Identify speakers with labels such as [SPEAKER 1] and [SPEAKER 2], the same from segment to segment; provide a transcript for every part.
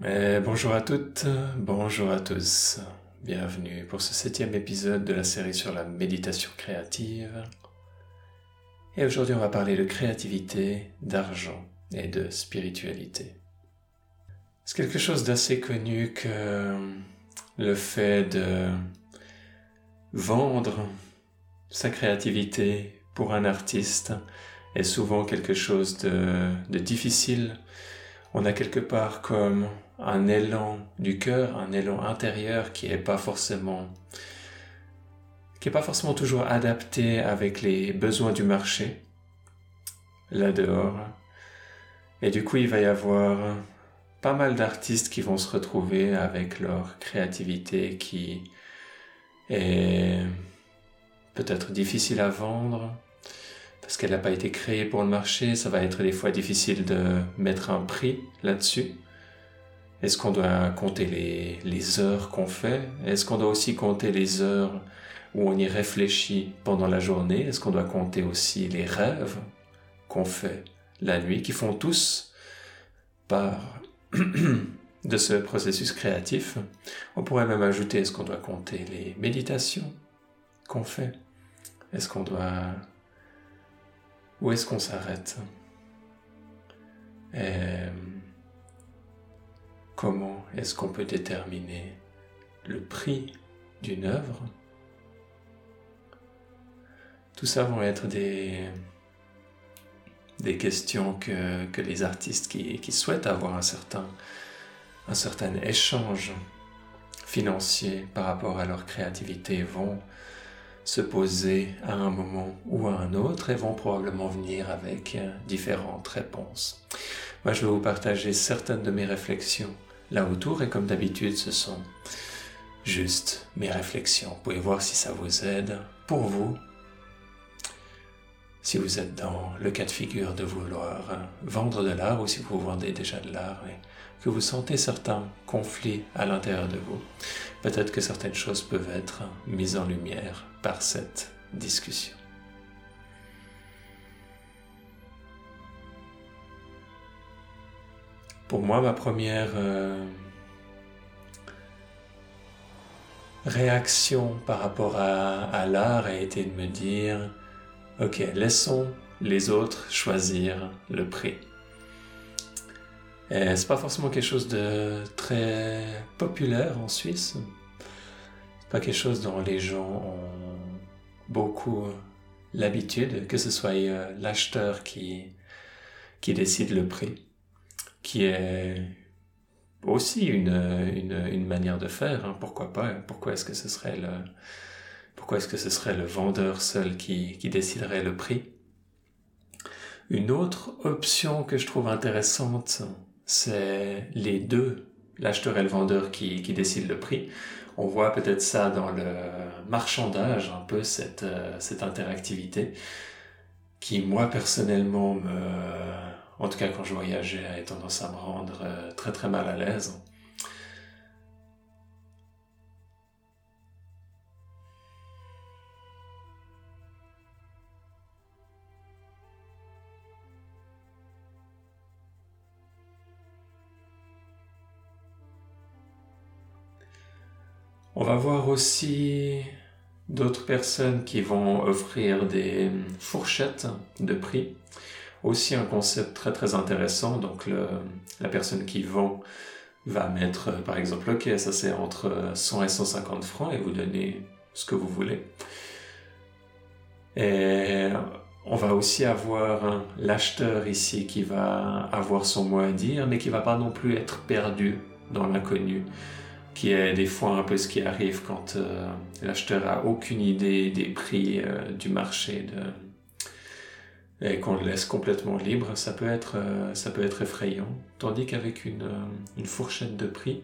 [SPEAKER 1] Eh, bonjour à toutes, bonjour à tous. Bienvenue pour ce septième épisode de la série sur la méditation créative. Et aujourd'hui, on va parler de créativité, d'argent et de spiritualité. C'est quelque chose d'assez connu que le fait de vendre sa créativité pour un artiste est souvent quelque chose de difficile. On a quelque part comme un élan du cœur, un élan intérieur qui est pas forcément qui pas forcément toujours adapté avec les besoins du marché là dehors. Et du coup, il va y avoir pas mal d'artistes qui vont se retrouver avec leur créativité qui est peut-être difficile à vendre parce qu'elle n'a pas été créée pour le marché. Ça va être des fois difficile de mettre un prix là-dessus. Est-ce qu'on doit compter les, heures qu'on fait? Est-ce qu'on doit aussi compter les heures où on y réfléchit pendant la journée? Est-ce qu'on doit compter aussi les rêves qu'on fait la nuit, qui font tous part de ce processus créatif? On pourrait même ajouter, est-ce qu'on doit compter les méditations qu'on fait? Est-ce qu'on doit... Où est-ce qu'on s'arrête? Comment est-ce qu'on peut déterminer le prix d'une œuvre? Tout ça vont être des, des questions que, que les artistes qui, qui, souhaitent avoir un certain, un certain échange financier par rapport à leur créativité vont se poser à un moment ou à un autre et vont probablement venir avec différentes réponses. Moi, je vais vous partager certaines de mes réflexions là autour et comme d'habitude ce sont juste mes réflexions. Vous pouvez voir si ça vous aide pour vous. Si vous êtes dans le cas de figure de vouloir vendre de l'art ou si vous vendez déjà de l'art et que vous sentez certains conflits à l'intérieur de vous, peut-être que certaines choses peuvent être mises en lumière par cette discussion. Pour moi, ma première euh, réaction par rapport à, l'art a été de me dire, ok, laissons les autres choisir le prix. Et c'est pas forcément quelque chose de très populaire en Suisse. C'est pas quelque chose dont les gens ont beaucoup l'habitude, que ce soit euh, l'acheteur qui, qui décide le prix qui est aussi une, une, une manière de faire. Hein. Pourquoi pas? Pourquoi est-ce que ce serait le pourquoi est-ce que ce serait le vendeur seul qui, qui déciderait le prix? Une autre option que je trouve intéressante, c'est les deux, l'acheteur et le vendeur qui, qui décident le prix. On voit peut-être ça dans le marchandage, un peu cette, cette interactivité, qui moi personnellement me en tout cas quand je voyageais, avait tendance à me rendre euh, très très mal à l'aise. On va voir aussi d'autres personnes qui vont offrir des fourchettes de prix aussi un concept très très intéressant. Donc la personne qui vend va mettre euh, par exemple ok ça c'est entre 100 et 150 francs et vous donnez ce que vous voulez. Et on va aussi avoir l'acheteur ici qui va avoir son mot à dire mais qui va pas non plus être perdu dans l'inconnu qui est des fois un peu ce qui arrive quand euh, l'acheteur a aucune idée des prix euh, du marché et qu'on le laisse complètement libre, ça peut être, euh, ça peut être effrayant. Tandis qu'avec une, fourchette de prix,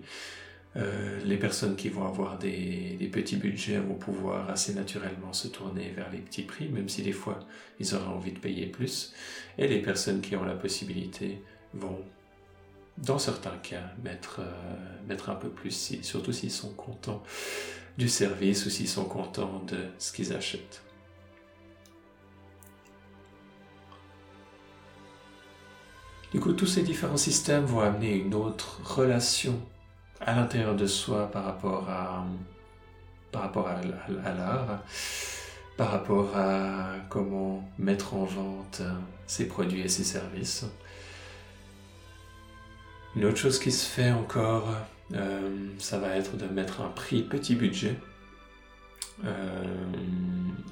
[SPEAKER 1] les personnes qui vont avoir des, petits budgets vont pouvoir assez naturellement se tourner vers les petits prix, même si des fois ils auraient envie de payer plus. Et les personnes qui ont la possibilité vont, dans certains cas, mettre, mettre un peu plus, surtout s'ils sont contents du service ou s'ils sont contents de ce qu'ils achètent. Du Du coup, tous ces différents systèmes vont amener une autre relation à l'intérieur de soi par rapport à, par rapport à, l'art, par rapport à comment mettre en vente ses produits et ses services. Une autre chose qui se fait encore, euh, ça va être de mettre un prix petit budget, euh,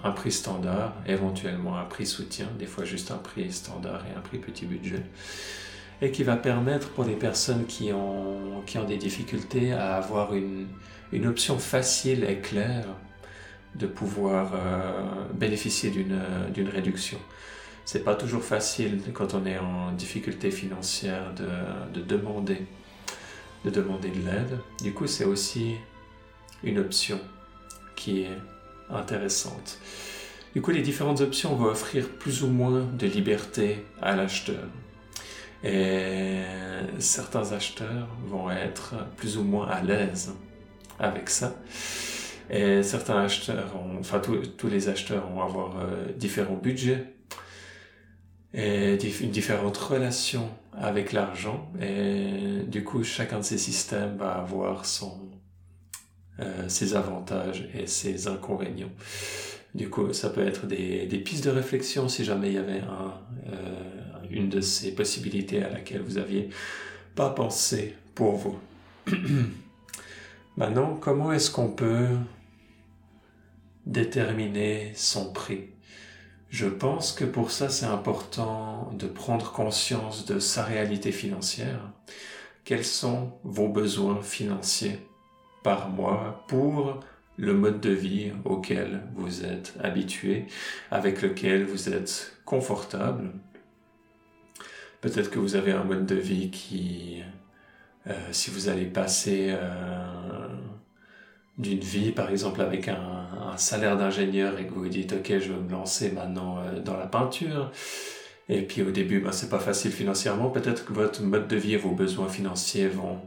[SPEAKER 1] un prix standard, éventuellement un prix soutien, des fois juste un prix standard et un prix petit budget, et qui va permettre pour les personnes qui ont, qui ont des difficultés à avoir une, une option facile et claire de pouvoir euh, bénéficier d'une réduction. C'est pas toujours facile quand on est en difficulté financière de, de demander de demander de l'aide. Du coup, c'est aussi une option qui est intéressante. Du coup, les différentes options vont offrir plus ou moins de liberté à l'acheteur. Et certains acheteurs vont être plus ou moins à l'aise avec ça. Et certains acheteurs, enfin tous les acheteurs vont avoir euh, différents budgets et différentes relations avec l'argent. Et du coup, chacun de ces systèmes va avoir son, euh, ses avantages et ses inconvénients. Du coup, ça peut être des, des pistes de réflexion si jamais il y avait euh, une de ces possibilités à laquelle vous aviez pas pensé pour vous. Maintenant, comment est-ce qu'on peut déterminer son prix? Je pense que pour ça, c'est important de prendre conscience de sa réalité financière. Quels sont vos besoins financiers par mois pour le mode de vie auquel vous êtes habitué, avec lequel vous êtes confortable? Peut-être que vous avez un mode de vie qui euh, si vous allez passer euh, d'une vie, par exemple, avec un, salaire d'ingénieur et que vous vous dites, OK, je vais me lancer maintenant euh, dans la peinture, et puis au début, ben, c'est pas facile financièrement, peut-être que votre mode de vie et vos besoins financiers vont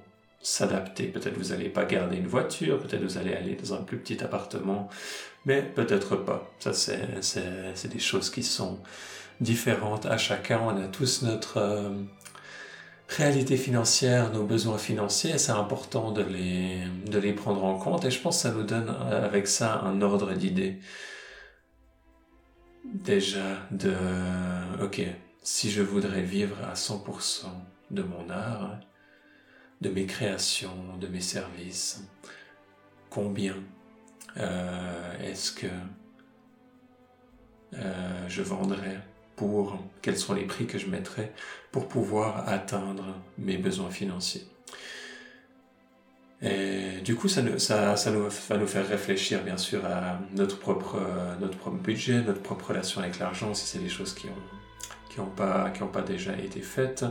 [SPEAKER 1] s'adapter. Peut-être vous n'allez pas garder une voiture, peut-être vous allez aller dans un plus petit appartement, mais peut-être pas. Ça, c'est des choses qui sont différentes à chacun. On a tous notre réalité financière, nos besoins financiers, c'est important de les, de les prendre en compte et je pense que ça nous donne avec ça un ordre d'idées. Déjà de, ok, si je voudrais vivre à 100% de mon art, de mes créations, de mes services, combien euh, est-ce que euh, je vendrais pour quels sont les prix que je mettrais pour pouvoir atteindre mes besoins financiers. Et du coup, ça, va nous faire réfléchir bien sûr à notre propre, budget, notre propre relation avec l'argent, si c'est des choses qui n'ont pas déjà été faites.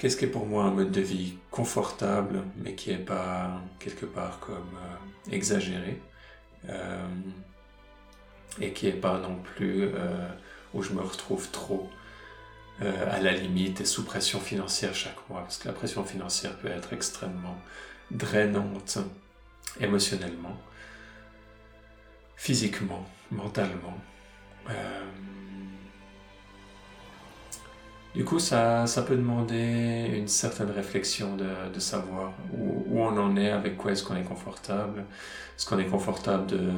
[SPEAKER 1] Qu'est-ce qui est pour moi un mode de vie confortable, mais qui n'est pas quelque part comme euh, exagéré, euh, et qui n'est pas non plus euh, où je me retrouve trop euh, à la limite et sous pression financière chaque mois, parce que la pression financière peut être extrêmement drainante émotionnellement, physiquement, mentalement. Euh, du coup, ça, ça peut demander une certaine réflexion de, savoir où, où, on en est, avec quoi est-ce qu'on est confortable. Est-ce qu'on est confortable de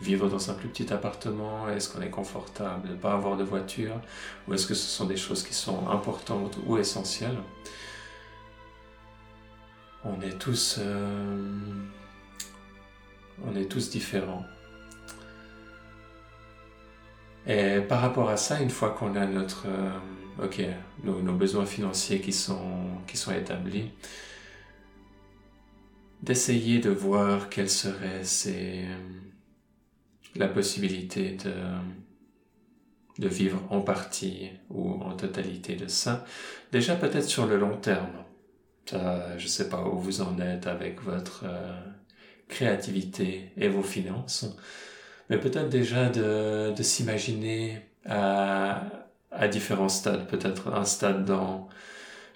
[SPEAKER 1] vivre dans un plus petit appartement Est-ce qu'on est confortable ne pas avoir de voiture Ou est-ce que ce sont des choses qui sont importantes ou essentielles? On est tous... Euh, on est tous différents. Et par rapport à ça, une fois qu'on a notre... Euh, ok, nos, besoins financiers qui sont, qui sont établis, d'essayer de voir quelles seraient ces la possibilité de, de vivre en partie ou en totalité de ça. Déjà peut-être sur le long terme. je ne sais pas où vous en êtes avec votre euh, créativité et vos finances, mais peut-être déjà de, de s'imaginer à, à différents stades, peut-être un stade dans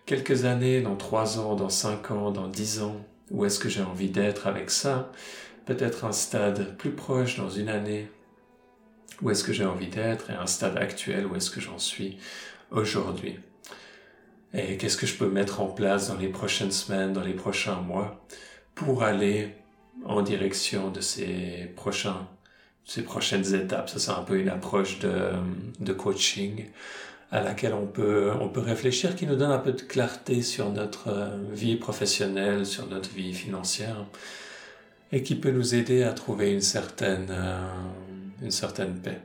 [SPEAKER 1] quelques années, dans trois ans, dans cinq ans, dans dix ans, où est-ce que j'ai envie d'être avec ça? Peut-être un stade plus proche dans une année, où est-ce que j'ai envie d'être, et un stade actuel, où est-ce que j'en suis aujourd'hui. Et qu'est-ce que je peux mettre en place dans les prochaines semaines, dans les prochains mois, pour aller en direction de ces prochains, ces prochaines étapes? Ça, c'est un peu une approche de, de coaching à laquelle on peut, on peut réfléchir, qui nous donne un peu de clarté sur notre euh, vie professionnelle, sur notre vie financière, et qui peut nous aider à trouver une certaine, euh, une certaine paix.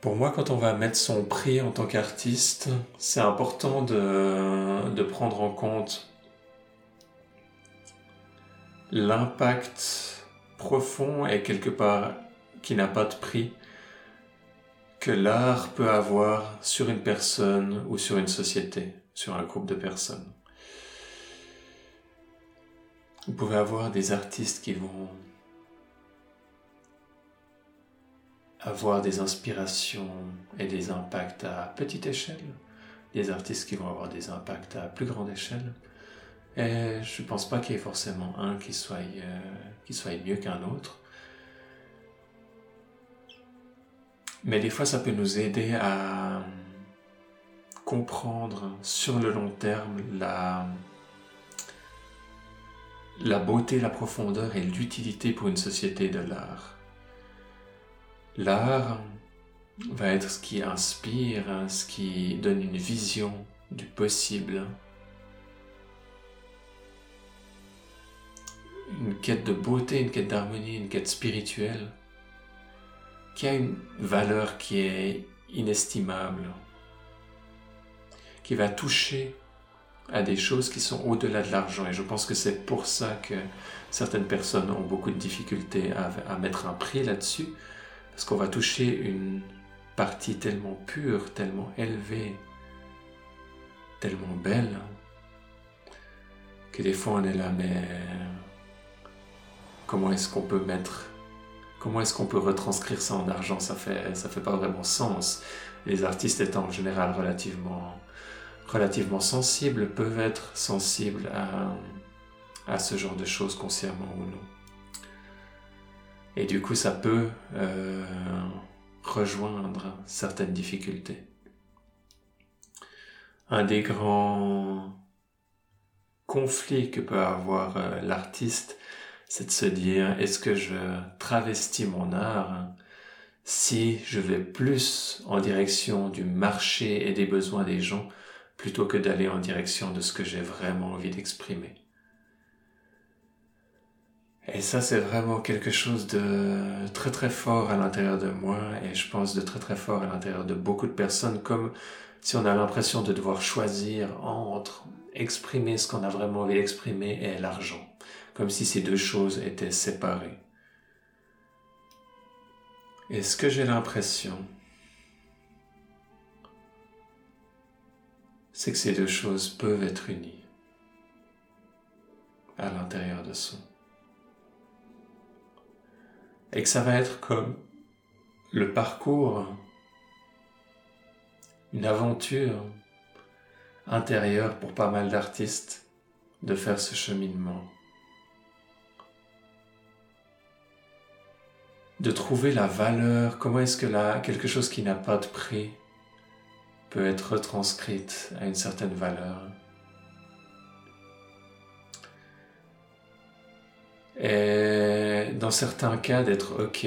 [SPEAKER 1] Pour moi, quand on va mettre son prix en tant qu'artiste, c'est important de prendre en compte l'impact profond et quelque part qui n'a pas de prix que l'art peut avoir sur une personne ou sur une société, sur un groupe de personnes. Vous pouvez avoir des artistes qui vont avoir des inspirations et des impacts à petite échelle, des artistes qui vont avoir des impacts à plus grande échelle, et je pense pas qu'il y ait forcément un qui soit, euh, qui soit mieux qu'un autre. Mais des fois, ça peut nous aider à comprendre sur le long terme la, la beauté, la profondeur et l'utilité pour une société de l'art. L'art va être ce qui inspire, ce qui donne une vision du possible, une quête de beauté, une quête d'harmonie, une quête spirituelle, qui a une valeur qui est inestimable, qui va toucher à des choses qui sont au-delà de l'argent. Et je pense que c'est pour ça que certaines personnes ont beaucoup de difficultés à, mettre un prix là-dessus, parce qu'on va toucher une partie tellement pure, tellement élevée, tellement belle, que des fois on est là, mais comment est-ce qu'on peut mettre, comment est-ce qu'on peut retranscrire ça en argent? Ça fait, ça fait pas vraiment sens. Les artistes étant en général relativement, relativement sensibles, peuvent être sensibles à, ce genre de choses consciemment ou non. Et du coup, ça peut euh, rejoindre certaines difficultés. Un des grands conflits que peut avoir euh, l'artiste, c'est de se dire, est-ce que je travestis mon art si je vais plus en direction du marché et des besoins des gens plutôt que d'aller en direction de ce que j'ai vraiment envie d'exprimer. Et ça, c'est vraiment quelque chose de très très fort à l'intérieur de moi et je pense de très très fort à l'intérieur de beaucoup de personnes comme si on a l'impression de devoir choisir entre exprimer ce qu'on a vraiment envie d'exprimer et l'argent comme si ces deux choses étaient séparées. Et ce que j'ai l'impression, c'est que ces deux choses peuvent être unies à l'intérieur de soi. Et que ça va être comme le parcours, une aventure intérieure pour pas mal d'artistes de faire ce cheminement. de trouver la valeur, comment est-ce que là, quelque chose qui n'a pas de prix peut être retranscrite à une certaine valeur. Et dans certains cas, d'être OK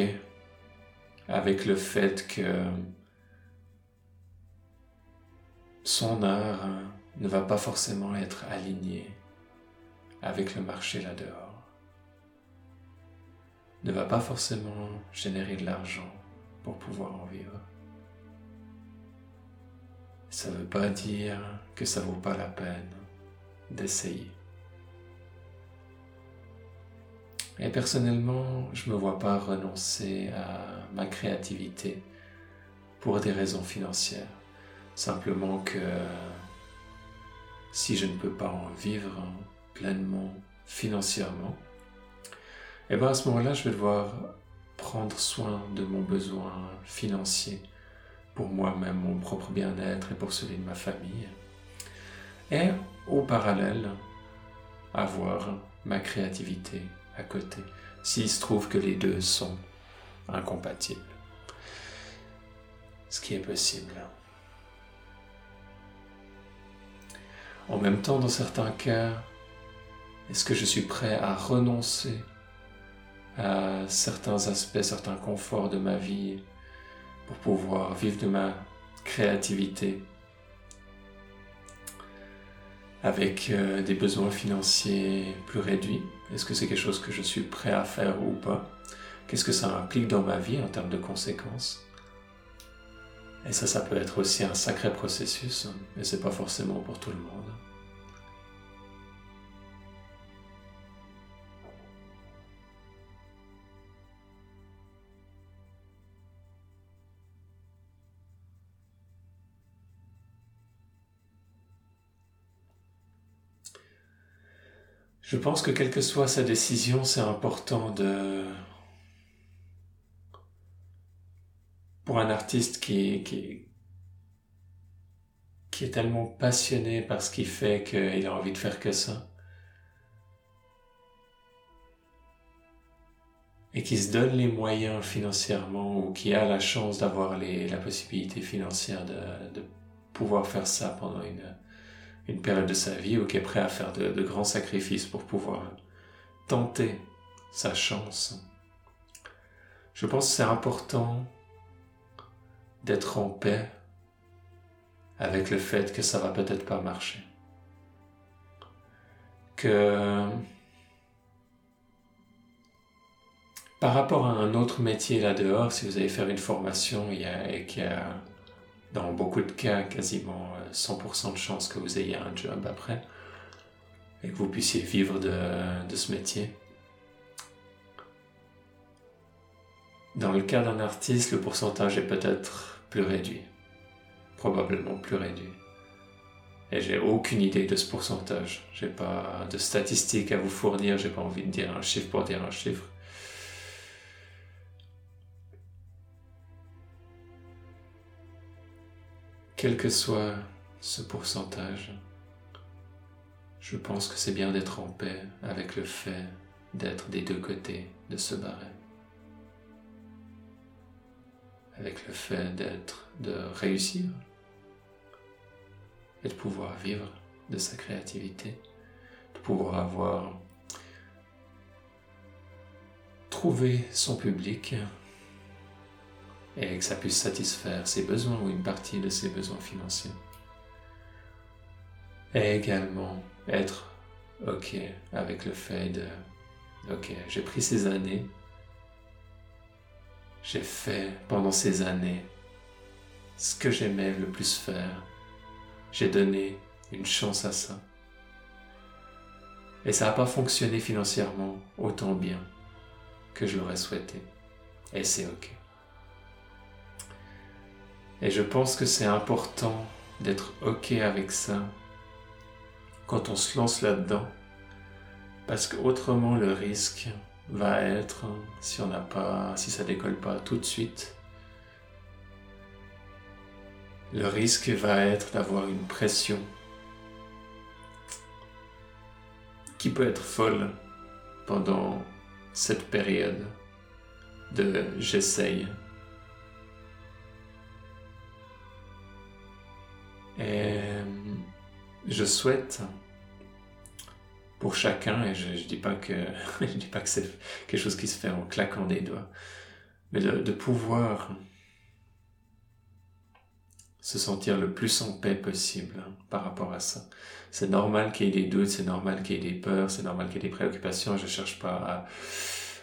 [SPEAKER 1] avec le fait que son art ne va pas forcément être aligné avec le marché là-dehors ne va pas forcément générer de l'argent pour pouvoir en vivre. Ça ne veut pas dire que ça vaut pas la peine d'essayer. Et personnellement, je ne me vois pas renoncer à ma créativité pour des raisons financières. Simplement que si je ne peux pas en vivre pleinement financièrement, eh bien à ce moment-là, je vais devoir prendre soin de mon besoin financier pour moi-même, mon propre bien-être et pour celui de ma famille. Et au parallèle, avoir ma créativité à côté, s'il se trouve que les deux sont incompatibles. ce qui est possible. En même temps, dans certains cas, est-ce que je suis prêt à renoncer à certains aspects, certains conforts de ma vie pour pouvoir vivre de ma créativité avec euh, des besoins financiers plus réduits. Est-ce que c'est quelque chose que je suis prêt à faire ou pas? Qu'est-ce que ça implique dans ma vie en termes de conséquences? Et ça, ça peut être aussi un sacré processus, mais c'est pas forcément pour tout le monde. Je pense que quelle que soit sa décision, c'est important de... Pour un artiste qui, est tellement passionné par ce qu'il fait qu'il a envie de faire que ça, et qui se donne les moyens financièrement ou qui a la chance d'avoir la possibilité financière de, de pouvoir faire ça pendant une, une période de sa vie ou qui est prêt à faire de, grands sacrifices pour pouvoir tenter sa chance. Je pense que c'est important d'être en paix avec le fait que ça va peut-être pas marcher. Que par rapport à un autre métier là dehors, si vous allez faire une formation et qu'il y a dans beaucoup de cas, quasiment 100% euh, de chances que vous ayez un job après et que vous puissiez vivre de, de ce métier. Dans le cas d'un artiste, le pourcentage est peut-être plus réduit, probablement plus réduit. Et j'ai aucune idée de ce pourcentage. J'ai pas de statistiques à vous fournir, j'ai pas envie de dire un chiffre pour dire un chiffre. Quel que soit ce pourcentage, je pense que c'est bien d'être en paix avec le fait d'être des deux côtés de ce barème. Avec le fait d'être, de réussir et de pouvoir vivre de sa créativité, de pouvoir avoir trouvé son public et que ça puisse satisfaire ses besoins ou une partie de ses besoins financiers. Et également être OK avec le fait de OK, j'ai pris ces années, j'ai fait pendant ces années ce que j'aimais le plus faire, j'ai donné une chance à ça. Et ça n'a pas fonctionné financièrement autant bien que je l'aurais souhaité. Et c'est OK. Et je pense que c'est important d'être OK avec ça quand on se lance là-dedans. Parce qu'autrement, le risque va être, si on n'a pas, si ça décolle pas tout de suite, le risque va être d'avoir une pression qui peut être folle pendant cette période de j'essaye, je souhaite pour chacun, et je ne dis pas que c'est quelque chose qui se fait en claquant des doigts, mais de, pouvoir se sentir le plus en paix possible par rapport à ça. C'est normal qu'il y ait des doutes, c'est normal qu'il y ait des peurs, c'est normal qu'il y ait des préoccupations. Je ne cherche pas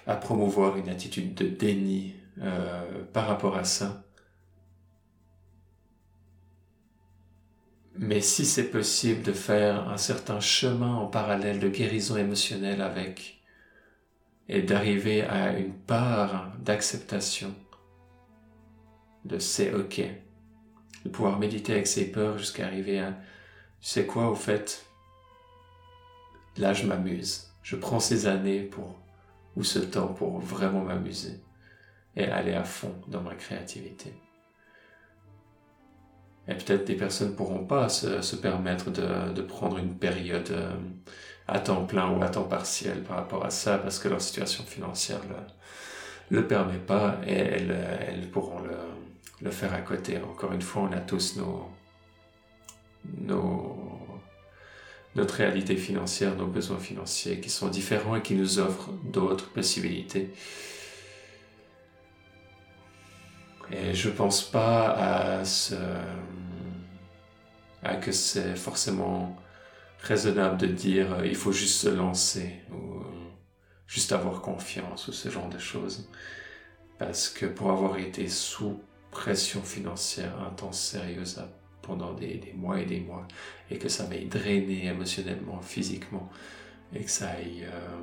[SPEAKER 1] à, promouvoir une attitude de déni euh, par rapport à ça. Mais si c'est possible de faire un certain chemin en parallèle de guérison émotionnelle avec et d'arriver à une part d'acceptation de c'est ok, de pouvoir méditer avec ses peurs jusqu'à arriver à sais quoi au fait, là je m'amuse, je prends ces années pour ou ce temps pour vraiment m'amuser et aller à fond dans ma créativité. Et peut-être des personnes ne pourront pas se, permettre de, prendre une période euh, à temps plein ou à temps partiel par rapport à ça parce que leur situation financière le, le permet pas et elles, elles pourront le, le faire à côté. Encore une fois, on a tous nos, nos, notre réalité financière, nos besoins financiers qui sont différents et qui nous offrent d'autres possibilités. Et je pense pas à ce, à que c'est forcément raisonnable de dire euh, il faut juste se lancer ou euh, juste avoir confiance ou ce genre de choses. Parce que pour avoir été sous pression financière intense, sérieuse pendant des, mois et des mois, et que ça m'ait drainé émotionnellement, physiquement, et que ça ait euh,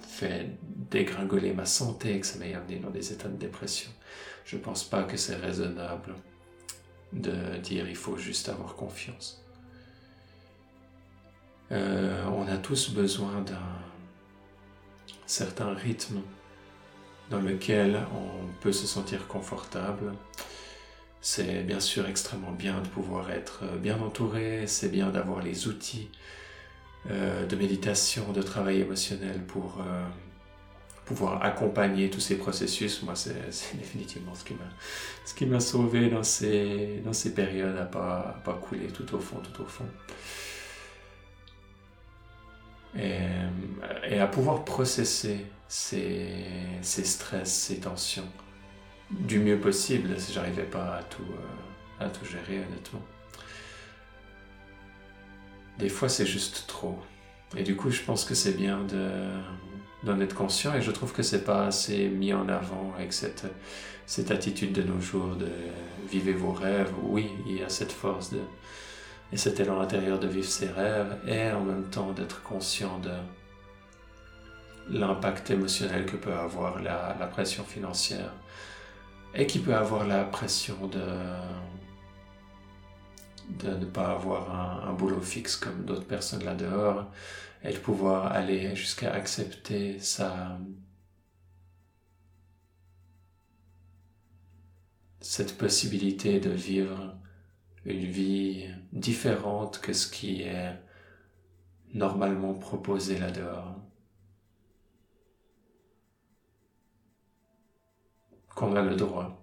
[SPEAKER 1] fait dégringoler ma santé, que ça m'ait amené dans des états de dépression, je pense pas que c'est raisonnable de dire il faut juste avoir confiance. Euh, on a tous besoin d'un certain rythme dans lequel on peut se sentir confortable. C'est bien sûr extrêmement bien de pouvoir être bien entouré, c'est bien d'avoir les outils euh, de méditation, de travail émotionnel pour euh, pouvoir accompagner tous ces processus. Moi, c'est définitivement ce qui m'a sauvé dans ces dans ces périodes à pas pas couler tout au fond, tout au fond. Et, et à pouvoir processer ces, ces stress, ces tensions du mieux possible si j'arrivais pas à tout, euh, à tout gérer honnêtement. Des fois c'est juste trop. Et du coup je pense que c'est bien d'en être conscient et je trouve que c'est pas assez mis en avant avec cette, cette attitude de nos jours de vivez vos rêves. Oui, il y a cette force de, et cet élan intérieur de vivre ses rêves et en même temps d'être conscient de l'impact émotionnel que peut avoir la, pression financière et qui peut avoir la pression de, de ne pas avoir un, boulot fixe comme d'autres personnes là dehors et de pouvoir aller jusqu'à accepter sa cette possibilité de vivre une vie différente que ce qui est normalement proposé là dehors. qu'on a le droit,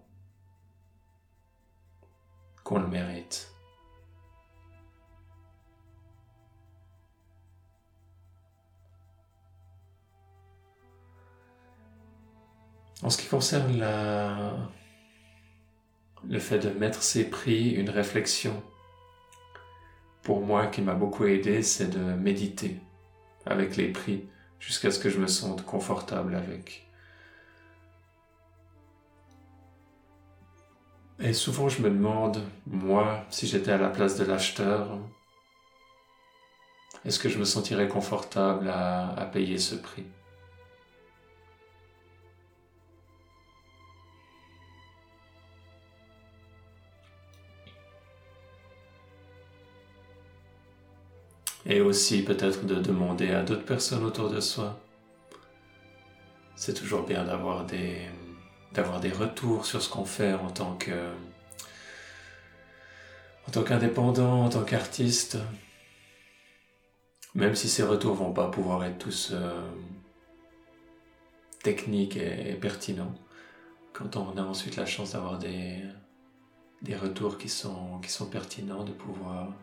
[SPEAKER 1] qu'on le mérite. En ce qui concerne le fait de mettre ses prix, une réflexion, pour moi qui m'a beaucoup aidé, c'est de méditer avec les prix jusqu'à ce que je me sente confortable avec. Et souvent je me demande, moi, si j'étais à la place de l'acheteur, est-ce que je me sentirais confortable à, payer ce prix? Et aussi peut-être de demander à d'autres personnes autour de soi. C'est toujours bien d'avoir des, d'avoir des retours sur ce qu'on fait en tant tant qu'indépendant, en tant qu'artiste, même si ces retours vont pas pouvoir être tous euh, techniques et, pertinents, quand on a ensuite la chance d'avoir des, des retours qui sont, qui sont pertinents, de pouvoir,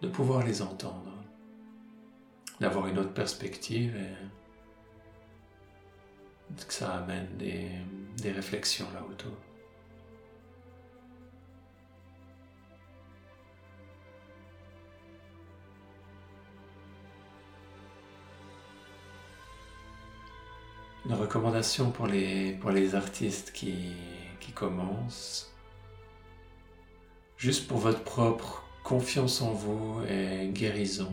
[SPEAKER 1] de pouvoir les entendre, d'avoir une autre perspective et que ça amène des, des réflexions là autour. Une recommandation pour les, pour les artistes qui, qui commencent, juste pour votre propre confiance en vous et guérison.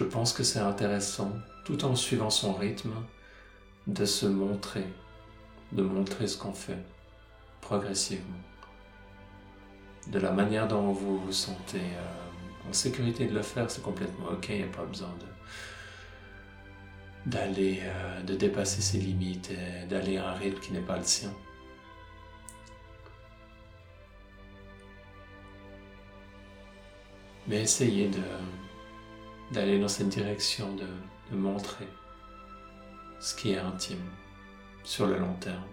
[SPEAKER 1] Je pense que c'est intéressant, tout en suivant son rythme, de se montrer, de montrer ce qu'on fait progressivement. De la manière dont vous vous sentez euh, en sécurité de le faire, c'est complètement ok, il n'y a pas besoin de d'aller, euh, de dépasser ses limites et d'aller à un rythme qui n'est pas le sien. Mais essayez de, d'aller dans cette direction de, de montrer ce qui est intime sur le long terme.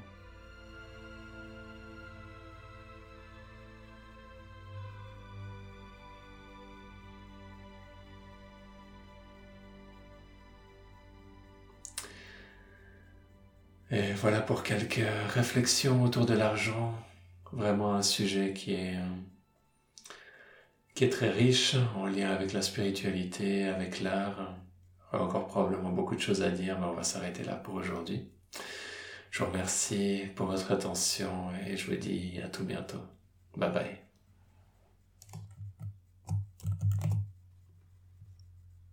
[SPEAKER 1] Voilà pour quelques réflexions autour de l'argent. Vraiment un sujet qui est, est très riche en lien avec la spiritualité, avec l'art. Encore probablement beaucoup de choses à dire, mais on va s'arrêter là pour aujourd'hui. Je vous remercie pour votre attention et je vous dis à tout bientôt. Bye bye.